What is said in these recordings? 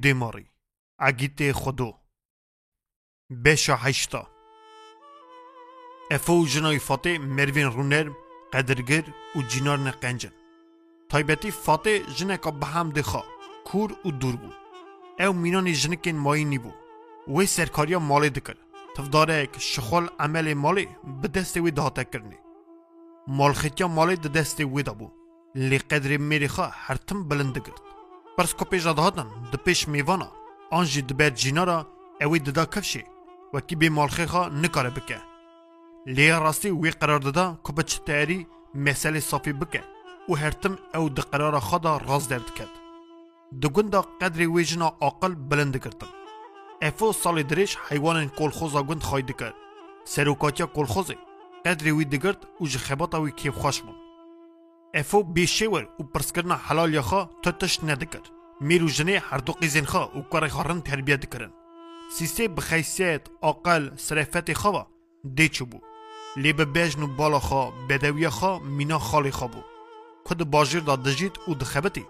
دیماری. اگیت خودو. بشا هشتا. افو جنای فاته مروین رونر قدرگر و جینار نقنجن. تایبتی فاته جنکا به هم دخوا کور و دور بو. او مینانی جنکین مایی نی بو. وی سرکاریا مالی دکر. تفداره که شخول عمل مالی به دست وی دهاته کرنی. مالخیتیا مالی ده دست وی دا بو لی قدر میری خواه هر تم بلند گرد پرس کو پیش دهاتن ده پیش میوانا آنجی دبر جینارا اوی ددا کفشی وکی بی مالخی خواه نکاره بکه لی راستی وی قرار دادا که بچه تیاری مسئله صافی بکه و هر تم او ده قرار خدا راز درد کد ده گندا قدر وی جنا عاقل بلند گردن افو سال درش حیوان کلخوزا گند خواهی کرد سروکاتیا کلخوزه قدر وی دگرد و جخباتا وی کیف خوش بون افو بیشور و پرسکرنا حلال یخا تو تشت ندکر میرو جنه هر دو قیزین خوا و کار خارن تربیه دکرن سیسه بخیسیت عقل سرفت خوا دی چو بو لی به بجن و بالا خوا بدوی خوا مینا خالی خوا بو کد باجر دا دجیت و دخبتی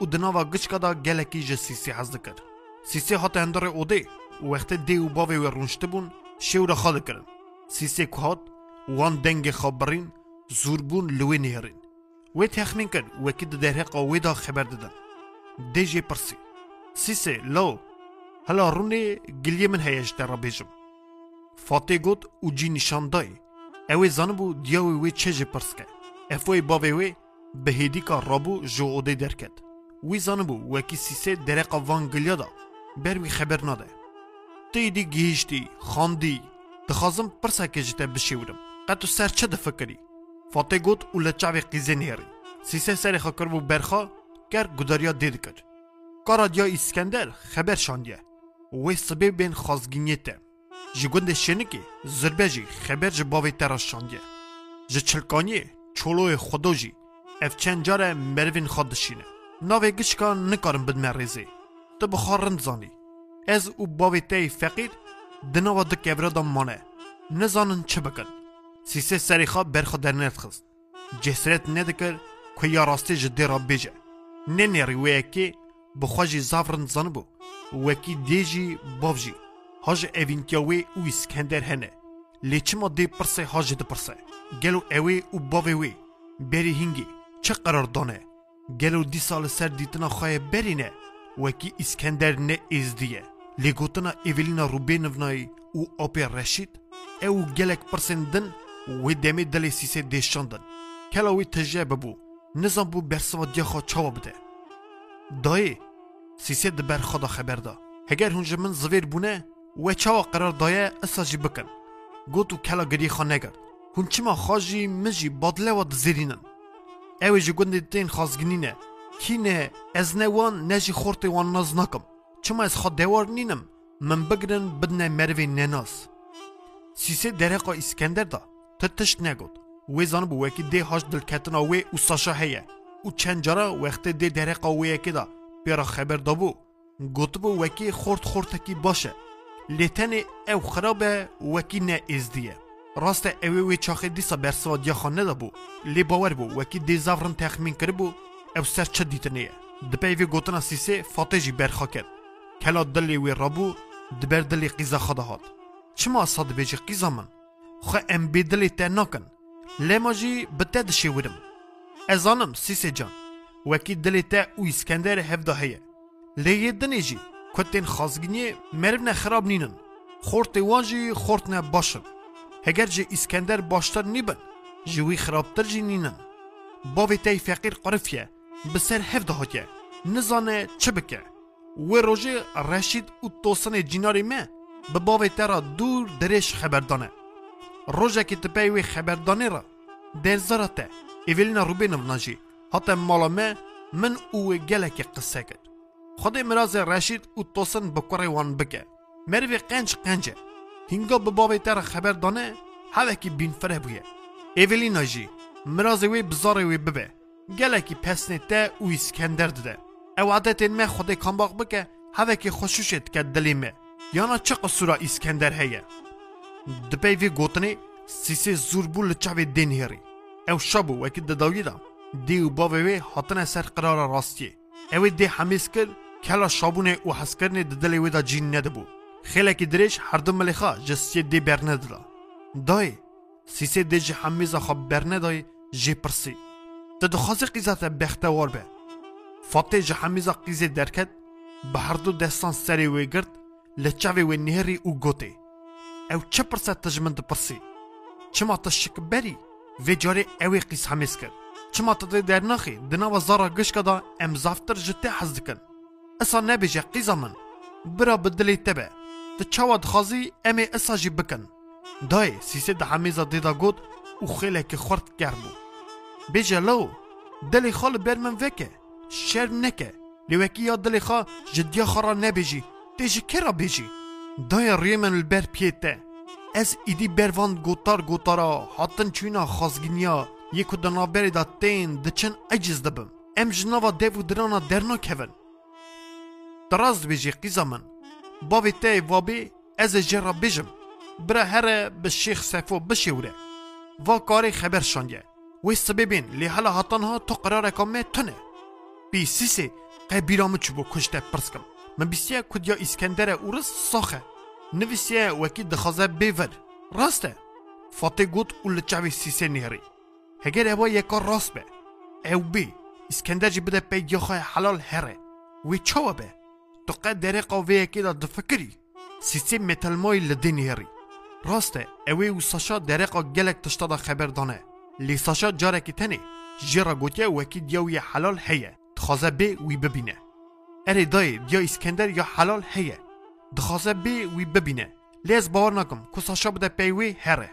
و دناوا گچکا دا گلکی جه سیسه حز دکر سیسه هات اندر اوده وقت دی و باوی و رونشته بون شیو را خال کرن سیسه که هات وان دنگ خبرین زوربون لوی نهرین وی تخمین کرد وکی د دره قوی دا خبر دادن. دیجی پرسی. سیسه لو. هلا رونه گلیه من هیش در بیجم. فاته گوت او جی نشان دای اوی زانبو دیاوی وی چه جی پرس که افوی باوی وی به هیدی که رابو جو اوده در کد. وی زانبو وکی سیسه دره قوان گلیا دا. بر وی خبر ناده. تی دی گیشتی خاندی. دخوازم پرسا که جتا بشیورم. قطو سر چه دفکری فاته گوت او لچاوی قیزه نیری سیسه سر خاکر بو برخا گر گداریا دید کر کارا دیا اسکندر خبر شاندیه وی سبه بین خازگینیه ته جی گند شنکی زربه جی خبر جی باوی ترا شاندیه جی چلکانیه چولوی خودو جی اف چند جاره مروین خود دشینه ناوی گشکا نکارم بدمه ریزی تو بخارن زانی از او باوی تی فقیر دناوا دک ابرادا مانه نزانن چه بکن سیسه سری خواب برخوا در نرد خست جسرت ندکر که یا راستی جدی را بیجه نه نری ویکی بخواجی زافرن زنبو وکی دیجی باوجی هاج اوینتیاوی او اسکندر هنه لیچما دی پرسه هاج دی پرسه گلو اوی او باوی وی بری هنگی چه قرار دانه گلو دی سال سر دیتنا خواه برینه وکی اسکندر نه ازدیه لگوتنا اویلینا روبینونای او آپی رشید او گلک پرسندن وی دمی دلی سیسه دیشاندن کلا وی تجه ببو نظام بو برسوا دیا خوا چاوا بده دایی سیسه دبر خدا خبر دا هگر هونج من زویر بونه و چاوا قرار دایه اساجی بکن گوتو کلا گری خوا نگرد هون چما خاجی مجی بادله و دزیرینن اوی جی گنده تین خازگینینه کینه از نوان نجی خورتی وان ناز نکم چما از خود دیوار نینم من بگرن بدنه مروی نناز سیسه درقا اسکندر دا تتشت نگود. وی زان بو وکی دی هاش دل کتنا وی او ساشا هیه. او چند جارا وقت دی درقا وی اکی دا. پیرا خبر دا بو. گوت بو وکی خورد خورتکی باشه. لیتن او خرابه وکی نه ازدیه. راست اوی وی چاخی دیسا برسوا دیا خانه دا بو. لی باور بو وکی دی زافرن تخمین کر بو. او سر چه دیتنیه. گوتنا سیسه فاتجی برخا کرد. کلا دلی وی رابو دبر دلی قیزا خدا چما صاد بیجی قیزا من؟ خو ام بیدلی ته نکن لما جی بته دشی ورم. ازانم سیسه جان. وکی دلی ته او هیه لیه دنی جی. کتین خازگینی مرو نه خراب نینن. خورت وان جی خورت نه باشن. هگر جی اسکندر باشتر نیبن جوی خرابتر جی نینن. باوی تی فقیر قرفیه. بسر هفده هاتیه نزانه چه بکه. و روژه رشید او توسن جیناری مه. به باوی ترا دور درش خبردانه روژه که تپی وی خبردانه را. در زارته ایولینا روبینم ناجی. حتی مالا مه من او گلک قصه کرد. خود مراز رشید او توسن بکره وان بکه مروی قنج قنجه هنگا به باوی ترا خبردانه هوکی بین فره بویه. ایولینا جی مراز وی بزار وی ببه. گلکی پسنه ته او اسکندر دده. او عادتین me خودی کامباق بکه هوکی خوشوشت که دلی me دپەیێ گوتنێ سیسێ زۆر بوو لە چاوێ دێنهێڕی ئەو شەبوو وەکی دەداویدا دێ و باوێوێ هاتنە سەر قرارە ڕاستیە ئەوێ دێ حەمیز کرد کەلا شابوونێ و حەسکردێ دەدەلێ وێدا جین نەدەبوو خێلێکی درێژ هەردم مەلێخا جەستێ دێ بەرنەدرا دای سیسێ دێژی حەمیزە خە بەرنەدای ژێ پرسی. دە دخوازی قیزاتە بەختەوار بێ فاتێ ji hemîza qîzê derket bi her du destan serê wê girt li çavê wê nêrî û gotê پرسی د دخوازی قیزات بختوار به فاته جه همیزا قیزه درکت به هر دو دستان سری وی گرد لچاوی و نهری او گوته او چه پرسه تجمند پرسی چما تشک بری و جاری اوی قیس همیز کرد چما تا در نخی دنا و زارا گش کدا ام زافتر جته حز دکن اسا نبیجه قیزا من برا بدلی تبه د چاوا دخوازی ام اسا جی بکن دای سیسه د همیزا دیدا گود او خیلی که خورد کربو بیجه لو دلی خال برمن وکه شرم نکه لیوکی یا دلی خوا جدیا خورا نبیجی تیجی کرا بیجی دای ریمن البر پیته. از ایدی بروان گوتار گوتارا. هاتن چوینا خازگینیا. یکو دنابری دا تین دچن اجز دبم. ام جناوا دیو درانا درنا کون دراز بیجی قیزا من. باوی تی وابی از جرا بیجم. برا هر به شیخ سیفو بشیوره وا کاری خبر شانیه وی سببین لی حالا هاتنها تو قرار کامه تنه بی سیسی قبیرامو چوبو کشته پرسکم. من بیسیه کدیا اسکندر اورس ساخه. نویسیه وکی دخوازه بیور. راسته. فاته گوت او لچاوی سیسه نیری. هگر اوا یکا راست به. او بی. اسکندر جی بده پی یخواه حلال هره. وی چاوا به؟ تو قد درقا وی یکی دا دفکری سیسه متلمای لده نیری. راسته. اوی و ساشا درقا گلک تشتا دا خبر دانه. لی ساشا جاره کی تنه. جرا گوتیه وکی دیاوی حلال هیه. دخوازه بی وی ببینه. اری دای دیا اسکندر یا حلال هیه. دخوازه بی وی ببینه. لیز باور نکم که ساشا بده پیوی هره.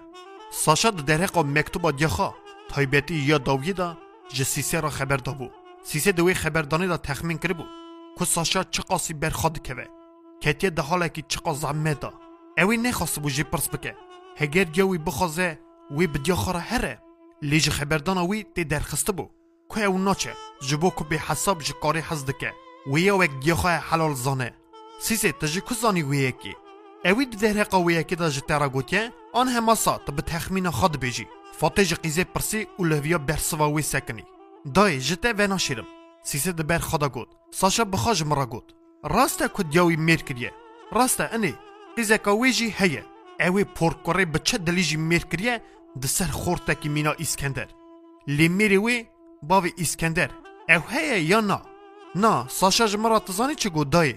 ساشا د درقا مکتوبا دیخوا. تایبتی یا داویه دا جه سیسه را خبر دا بو سیسه دوی خبردانی دا تخمین کری بو. که ساشا چه قاسی برخواد که کتیه ده حاله که چه قاس زمه دا. اوی نخواست بو جی پرس بکه. هگر گیوی بخوازه وی بدیا خورا هره. لیج خبردان وی تی درخسته بو. که او ناچه. جبو که به حساب جی کاری اک دیخواه حلال زانه. وی اکی اوی دی درهقا وی اکی دا جی ترا گوتیه آن تخمین خود بیجی فاته جی قیزه پرسی او لویا برسوا وی سکنی دای جته و ناشیرم سیسه ده بر خدا گود ساشا بخواج مرا راسته دیاوی میر کریه راسته انی قیزه که وی جی هیه اوی پرکوره بچه دلی جی میر کریه ده سر خورته که مینا اسکندر لی میری وی باوی اسکندر او هیه یا نه نه ساشا جمرا تزانی چه گود دای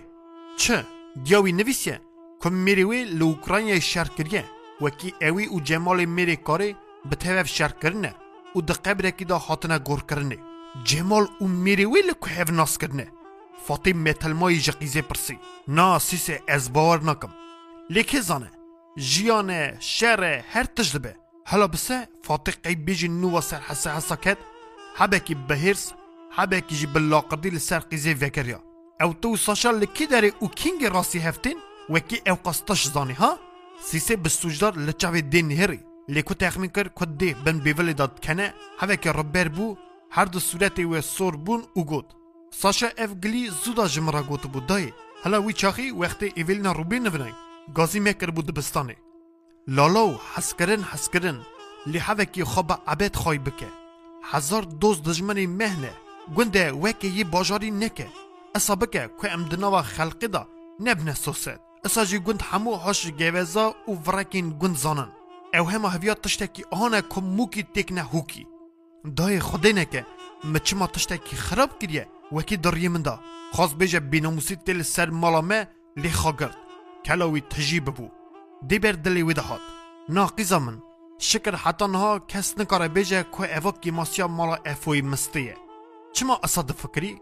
چه دیاوی نویسیه که میری وی لوکرانیا شهر کریه وکی اوی او جمال میری کاری به طرف شهر کرنه او ده قبره که دا حاطنه گور کرنه جمال او میری وی لکو هف ناس کرنه فاطم متلمای جقیزه پرسی نا سیسه از باور نکم لیکه زانه جیانه شهر هر تجربه هلا بسه فاطق قی بیجی نو سر حسا حسا کد حبکی بهرس حبکی جی بلاقردی لسر قیزه وکریا او تو ساشا لکی داره او کینگ راستی هفتین وکی او قستش زانی ها سیسه بستوجدار لچاوی دین هری لیکو تخمین کر کد دی بن بیولی داد کنه هوکی ربر بو هر دو و سور بون او ساشا اف گلی زودا جمرا گوت بو دای هلا وی چاخی وقتی ایویلنا روبی نونای گازی مکر بو دبستانه لالاو حسکرن حسکرن لی هوکی خواب عبد بکه هزار دوز دجمنی مهنه گنده وکی یی باجاری نکه. اسا بکه که ام دناوا خلقی دا نبنه سوسد اسا جی گند همو هاش گوزا و ورکین گند زانن. او همه هویا تشتکی آنه کم موکی تکنه هوکی. دای خودی نکه مچما تشتکی خراب کریه وکی دریه من دا. خواست بیجه بیناموسی تل سر مالا مه لی خاگرد کلاوی تجیب بو دی بر دلی وی دهات. ناقیزا من. شکر حتی نها کس نکاره بیجه که ایوا کیماسیا مالا افوی مستیه. چما اصاد فکری؟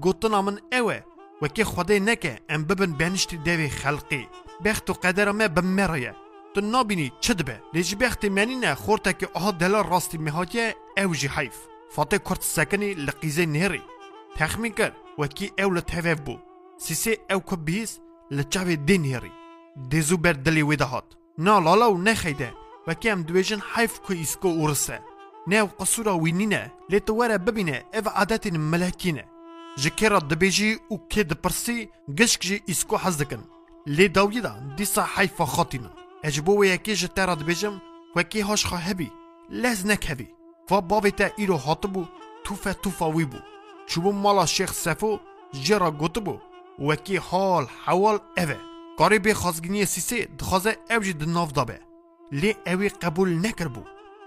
گوتنا من اوه وکی خودی نکه ام ببن بینشتی دیوی خلقی. بخت و قدر ما بمرایه تو نابینی چه دبه لیجی بخت منی نه خورتا که آها دلا راستی مهاتیه او جی حیف. فاته کرد سکنی لقیزه نهری. تخمین کرد وکی او لتهوف بو. سیسی او که بیز لچاوی دی نهری. دیزو بر دلی وی دهات نا لالاو نخیده. وکی هم دویجن حیف که ایسکو اورسه. نه قصورا وینینه لیتو وره ببینه او عادت ملکینه جکرا دبیجی او که دپرسی گشک جی ایسکو حز دکن لی داوی دا دیسا حیفا خاطینا اجبو و یکی جترا دبیجم وکی هاش خواهبی لز نکوی و باوی تا ایرو هاتبو توفا وی بو چوبو مالا شیخ سفو جرا گوتبو وکی حال حوال اوه کاری به خازگینی سیسه دخوازه او جی دناف دابه لی اوی قبول نکر بو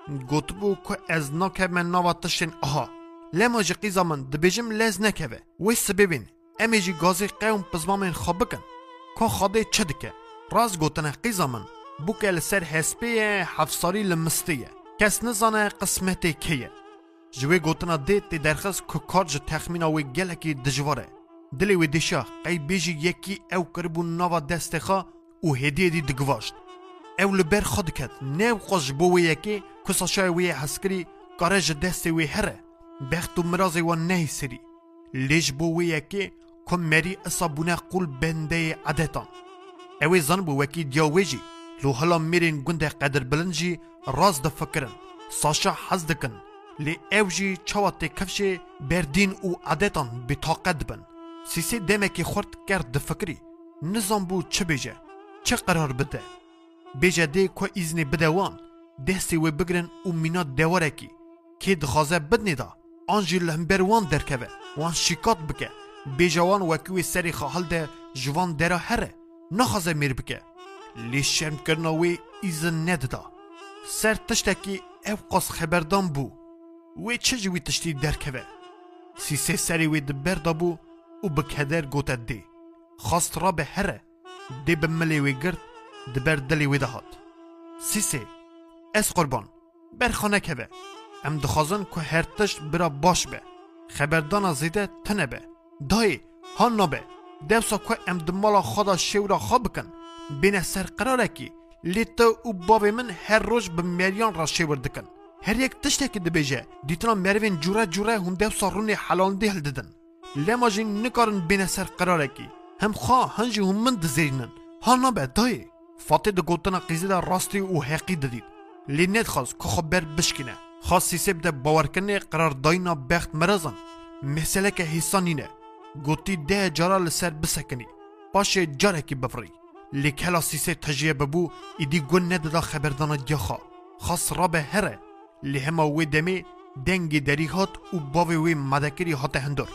گوت بو که از ناکه من ناوا تشتین آها لما جی قیزا من دبیجم لز نکوه. سببین امی جی گازی قوم پزمامین خواب بکن. که خاده چه دکه؟ راز گوتنه قیزا من. بو که لسر حسبه حفصاری لمستیه. کس نزانه قسمت کیه. جوی گوتنا دی تی درخص که کار جه تخمین وی گلکی دجواره دلی وی دیشا قی بیجی یکی او کربو ناوا دست خوا او هدیه دی دگواشت. او لبر خود کد نو خوش بو یکی کسا شای وی حسکری کاره جه دست وی هره بخت و مراز و نه سری لیش بو وی یکی کم مری اصابونه قول بنده عدتان اوی زن بو وکی دیاویجی لو هلا میرین گنده قدر بلنجی راز دفکرن ساشا حز دکن لی او جی چوات کفش بردین او عدتان بطاقت بن سیسی دمکی خورد کرد دفکری نظام بو چه بیجه چه قرار بده بیجه دی که ایزنی بده وان دستی و بگرن او مینا دوارکی که دخوازه بدنی دا آنجی لهمبر وان درکوه. وان شیکات بکه. بیجه وان سری خواهل ده جوان درا هره. نخوازه میر بکه. لی شرم کرناوی ایزن نددا. سر تشتکی او قاس خبردان بو. وی چه جوی تشتی درکوه؟ سیسه سری وی دبر دا بو او بکدر گوته دی. خواست را به هره. دی به ملی گرد دبر دلی دهات. سیسه اس قربان برخانه که ام دخوازن که هر تشت برا باش به خبردان زیده تنه به دای ها نبه دوسا که ام دمالا خدا شورا خواب بکن بین سر قراره کی لیتا او باب من هر روز به میلیان را شور دکن هر یک تشتکی دبیجه دیتنا مروین جوره جوره هم دوسا رونی حلال دیل ددن لما جین نکارن بین سر قراره کی هم خواه هنجی هم من دزیرنن ها نبه دای فاتح ده گوتنا قیزی ده راستی او حقی ددید لی ند خواست که خبر بشکنه خواست سیسه بده باور کنه قرار داینا بخت مرزن مسئله که حسانینه گوتی ده جارا لسر بسکنی باشه جاره کی بفری لیکلا سیسه تجیه ببو ایدی گون نددا خبردانا گیخا خاص را به هره لی هما وی دمی دنگی دری هات و باوی وی مدکری هات هندر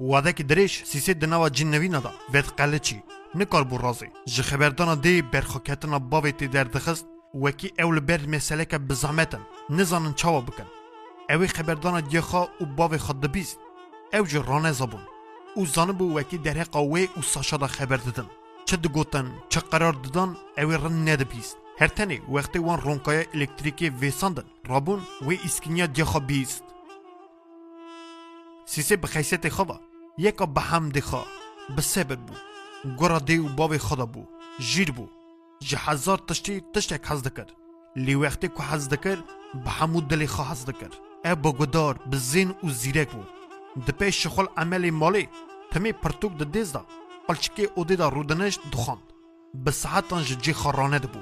واده که دریش سیسه دنوا جن نوی ندا وید قله چی نکار بو رازی جه خبردانا دی برخوکتنا باوی تی دردخست وکی اول بر مسئله که بزحمتن. نزانن چاوا بکن اوی خبردانا گیخا و باوی خود دبیست أو جه رانه زبون. أو زانه بو وکی در قوی أو ساشا دا خبر ددن. چه دگوتن؟ چه قرار ددن؟ اوی رن ندبیست هر تنی وقتی وان رونکای الکتریکی ویساندن رابون وی اسکینیا دیخوا بیست سیسه به خیست خدا. یکا به هم دیخوا به سبر بو گورا دی و باب خدا بو جیر بو. جه هزار تشتی تشتک حز دکر. لی وقتی که حز دکر به همو دلی خواه حز دکر. ای با گدار به زین و زیرک بو. دپی شخول عملی مالی تمی پرتوک د دیز دا. قلچکی اودی دا رودنش دخاند. به ساعتان جی خرانه بو.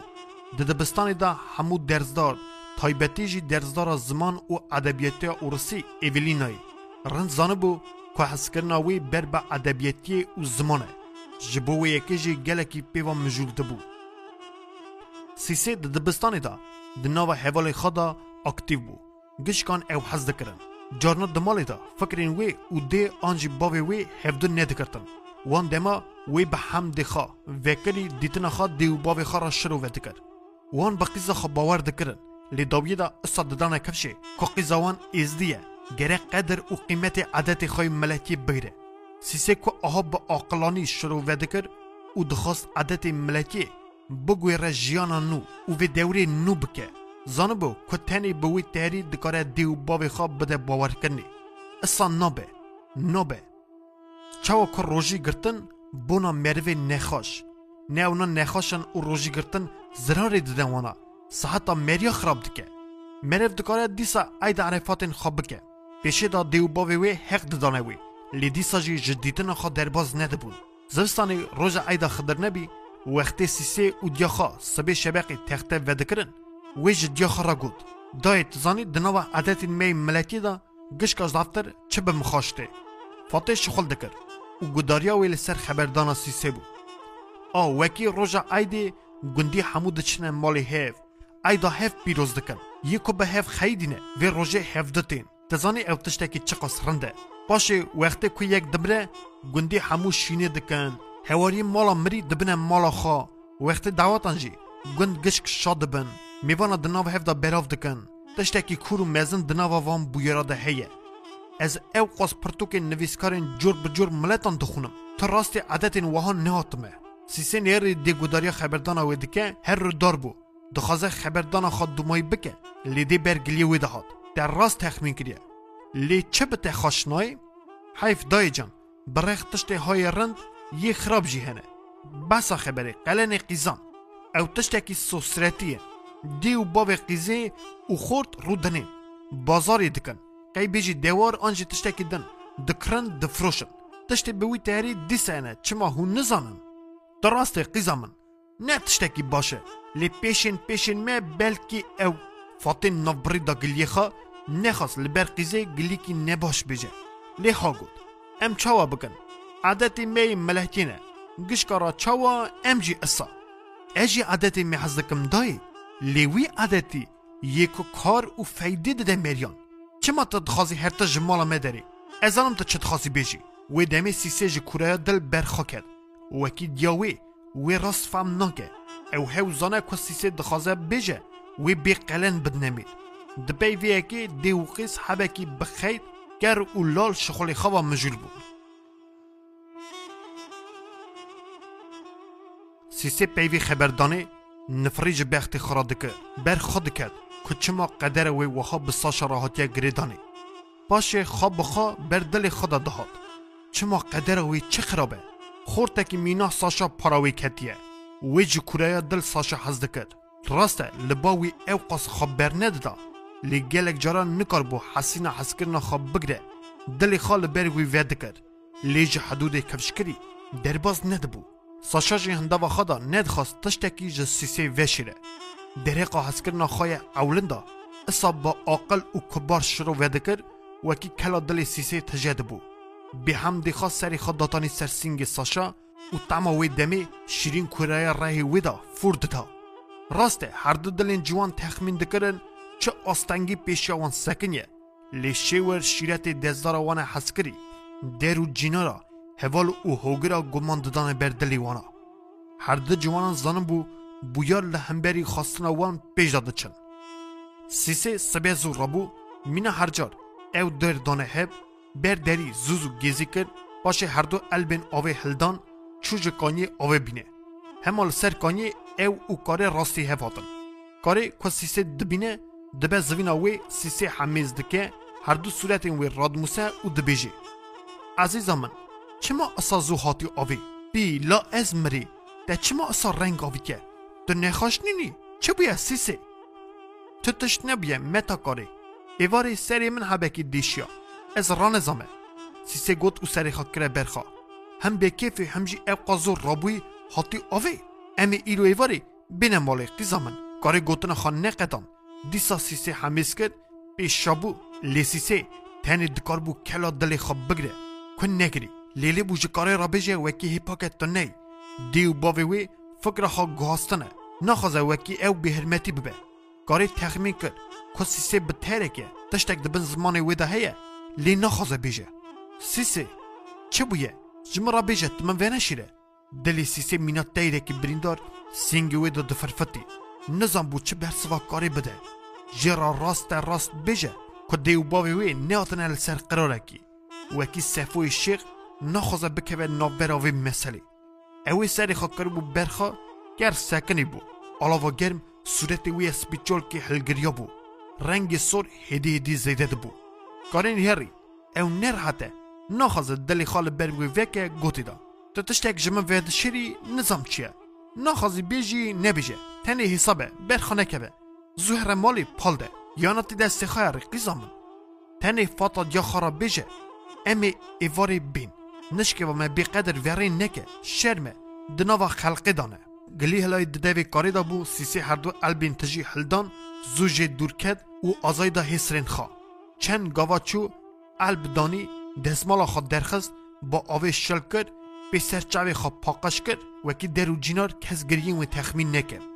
د دبستانی دا همو درزدار تایبتی جی درزدار زمان و ادبیاتی اورسی ایولینای رند زانه بو کو حسکردنا وی بر به ادبیتی و زمانه ji bo wê yekê gelekî pêva mijûl dibû. Sîsê di dibistanê da di nava hevalê xwe da aktîv bû. Gişkan ew hez dikirin. Carna di malê da fikirên wê û dê an jî bavê wê hevdin nedikirtin. Wan dema wê bi hemdê xwe vekilî dîtina xwe dê û bavê xwe ra şirove dikir. Wan bi qîza xwe bawer dikirin. Lê dawiyê da isa didana kevşê ku qîza wan êzidî ye. گره قدر و قیمت عدت خواه ملکی بگیره سیسه که آها با آقلانی شروع ودکر او دخواست عدت ملکی بگوی را جیانا نو او وی دوری نو بکه. زانه بو که تنی بوی تهری دکاره دیو باوی خواب بده باور کنی. اصلا نابه. نابه. چاو که روژی گرتن بونا مروی نخوش نه اونا نخوشن او روژی گرتن زراری دده وانا. صحتا مریا خراب دکه. مرو دکاره دیسا اید عرفاتین خواب بکه. پیشه دا دیو باوی وی حق ددانه وی لی دیسا جی جدیتن خوا درباز نده بون زوستانی روژا ایدا خدر نبی وقتی سیسه او دیاخا سبه شبقی تخته ودکرن ویج دیاخا را گود دایت زانی دنوا عدت می ملکی دا گشکا زافتر چه به مخاشته فاتح شخل دکر و گوداریا ویل سر خبردانا سیسه بو آ وکی روژا ایدی گندی حمود چنه مالی هیف ایدا هیف پیروز دکن یکو به هیف خیدینه و روژه هیف دتین تزانی او تشتکی چقاس رنده باشه وقتی که یک دبره گندی همو شینه دکن هواری مالا مری دبنه مالا خوا وقتی دعوتان جی گند گشک شاد دبن میوانا دناو هفدا براف دکن تشتکی کورو مزن دناوا وان بویرا ده هیه از او قاس پرتوک نویسکارین جور بجور ملتان دخونم تا راست عادتین وهان نهاتمه سیسه نیر دیگوداریا خبردان او دکه هر رو دار بو دخوازه خبردان خود دومای بکه لیدی برگلی وی دهات در راست تخمین کریه لی چه بته خاشنای حیف دای جان برخ تشت های رند یه خراب جی هنه بسا خبره قلن قیزان او تشتکی سوسرتیه دی و باو قیزه او خورد رو دنه بازاری دکن قی بیجی دیوار آنجی تشتکی دن دکرن دفروشن تشتی بوی تهری دی سنه چما هون نزانن دراسته قیزا من نه تشتکی باشه لی پیشین پیشین me belki ew fatên navbirî da giliyê نه لبر قیزه گلی کی نباش بجه. لی خواه گود ام چاوا بکن. عادت می ملحکینه گشکارا چاوا ام جی اصا. اجی عادت می حزدکم دای لیوی عادتی یکو کار و فیده ده مریان. چه ما تا هر تا جمالا مداری ازانم تا چه دخوازی بجی؟ وی دمی سیسی جی کورایا دل برخوا کد وکی دیاوی وی راست فهم ناکه او هاو زانه کسیسی دخوازه بجه. وی بی بدنمید. د بیوی کې دی وقس حب کې بخیر کر او لول شخلي خو مجل بو. سیسی پیوی خبردانه نفریج بخت خرادکه بر خود کد کچه ما قدر وی وخا بساش راحتی گریدانه. باشه خواب بخوا بر دل خدا دهات چه ما قدر وی چه خرابه؟ خورده که مینا ساشا پراوی کتیه. وی جکوریا دل ساشا حزده کد راست لباوی اوقص خبر خواب لی گلک جاران نکار بو حسینا حسکرنا خواب بگره دلی خال بر وی وید کر لیج حدود کفشکری درباز ند بو ساشا جی هندوا خدا ند خواست تشتکی جس سیسی وشیره دریقا حسکرنا خواه اولندا اصا با عقل و کبار شروع وید کر وکی کلا دلی سیسی تجد بو به هم دیخوا سری خود داتانی سر سینگ ساشا و تما وی دمی شیرین کرای رای ویدا فورد تا راسته هر دو دلین جوان تخمین دکرن چه آستنگی پیش آوان سکنی لیشه ور شیرت دزدار آوان حسکری درو جینا را هوال او هوگرا گمان ددان بر وانا هر دو جوانان زنم بو بویار لهمبری خواستن آوان پیش داده چن. سیسه سبیز رابو مینه هر جار او در دانه هب بر دری زوزو گیزی کر باشه هر دو البین آوه هلدان چوج کانی آوه بینه. همال سر کانی او او کار راستی هفاتن. کاری که سیسه دبینه دبه زوینا وی سی سی حمیز دکه هر دو صورت این وی راد موسه و دبیجی عزیزا من چما اصا زو حاتی آوی؟ بی لا از مری. ده چما اصا رنگ آوی که؟ تو نخاش نی چه بویا سی سی تو متا کاری. ایواری سریمن حبکی دیشیا. از ران زامه. سی سی گوت او سری خاک کره برخا. هم به کیفی همجی او رابوی حاتی آوی. امی ایرو ایواری بینم والی قیزا من. کاری گوتن خان نقدان دیسا سیسی حمیس کرد پی شابو لیسی سی تینی دکار بو کلا دلی خواب کن نگری. لیلی بو جکاره را وکی هیپاکت تو دیو باوی وی فکر خواه گوستنه نخوزه وکی او به حرمتی ببه. کاری تخمین کر که سیسی بتره که. تشتک دبن زمانه ویده هیه. لی نخوزه بجه سیسی چه بویه؟ جمع را بجه تمن وینه دلی سیسی مینات تایره که بریندار. سینگوی دو دفرفتی. نزم بو چه برسوا کاری بده. جرا راست راست بجه که دیو باوی وی نیاتن ال سر قراره کی وکی سفوی شیخ نخوزه بکوه نابر آوی مسلی. اوی سری خاکر بو برخا گر سکنی بو. علاو گرم صورت وی سپیچول که هلگریا بو. رنگ سر هدی هدی زیده بو. کارین هری او نرحته نخوزه دلی خال برگوی وکه گوتی دا. تو تشتیک جمع ویدشیری نظام چیه؟ نخوازی بیجی نبیجه تنی حسابه. برخانه که به زهر مالی پالده یانتی دستی خواه زمان تنی فاتا دیا خارا بیجه امی ایواری بین. نشکه و من بیقدر ویرین نکه. شرمه. دنوا خلقی دانه. گلی هلای ددوی کاری دا بو. سیسی هر دو البین تجی هلدان. زوجه دورکد و آزای دا حسرین خوا. چند گاوا الب دانی. خود درخست. با آوی شل به سرچاوی خواب پاکش کرد و کی در و جنار کس گریه و تخمین نکرد.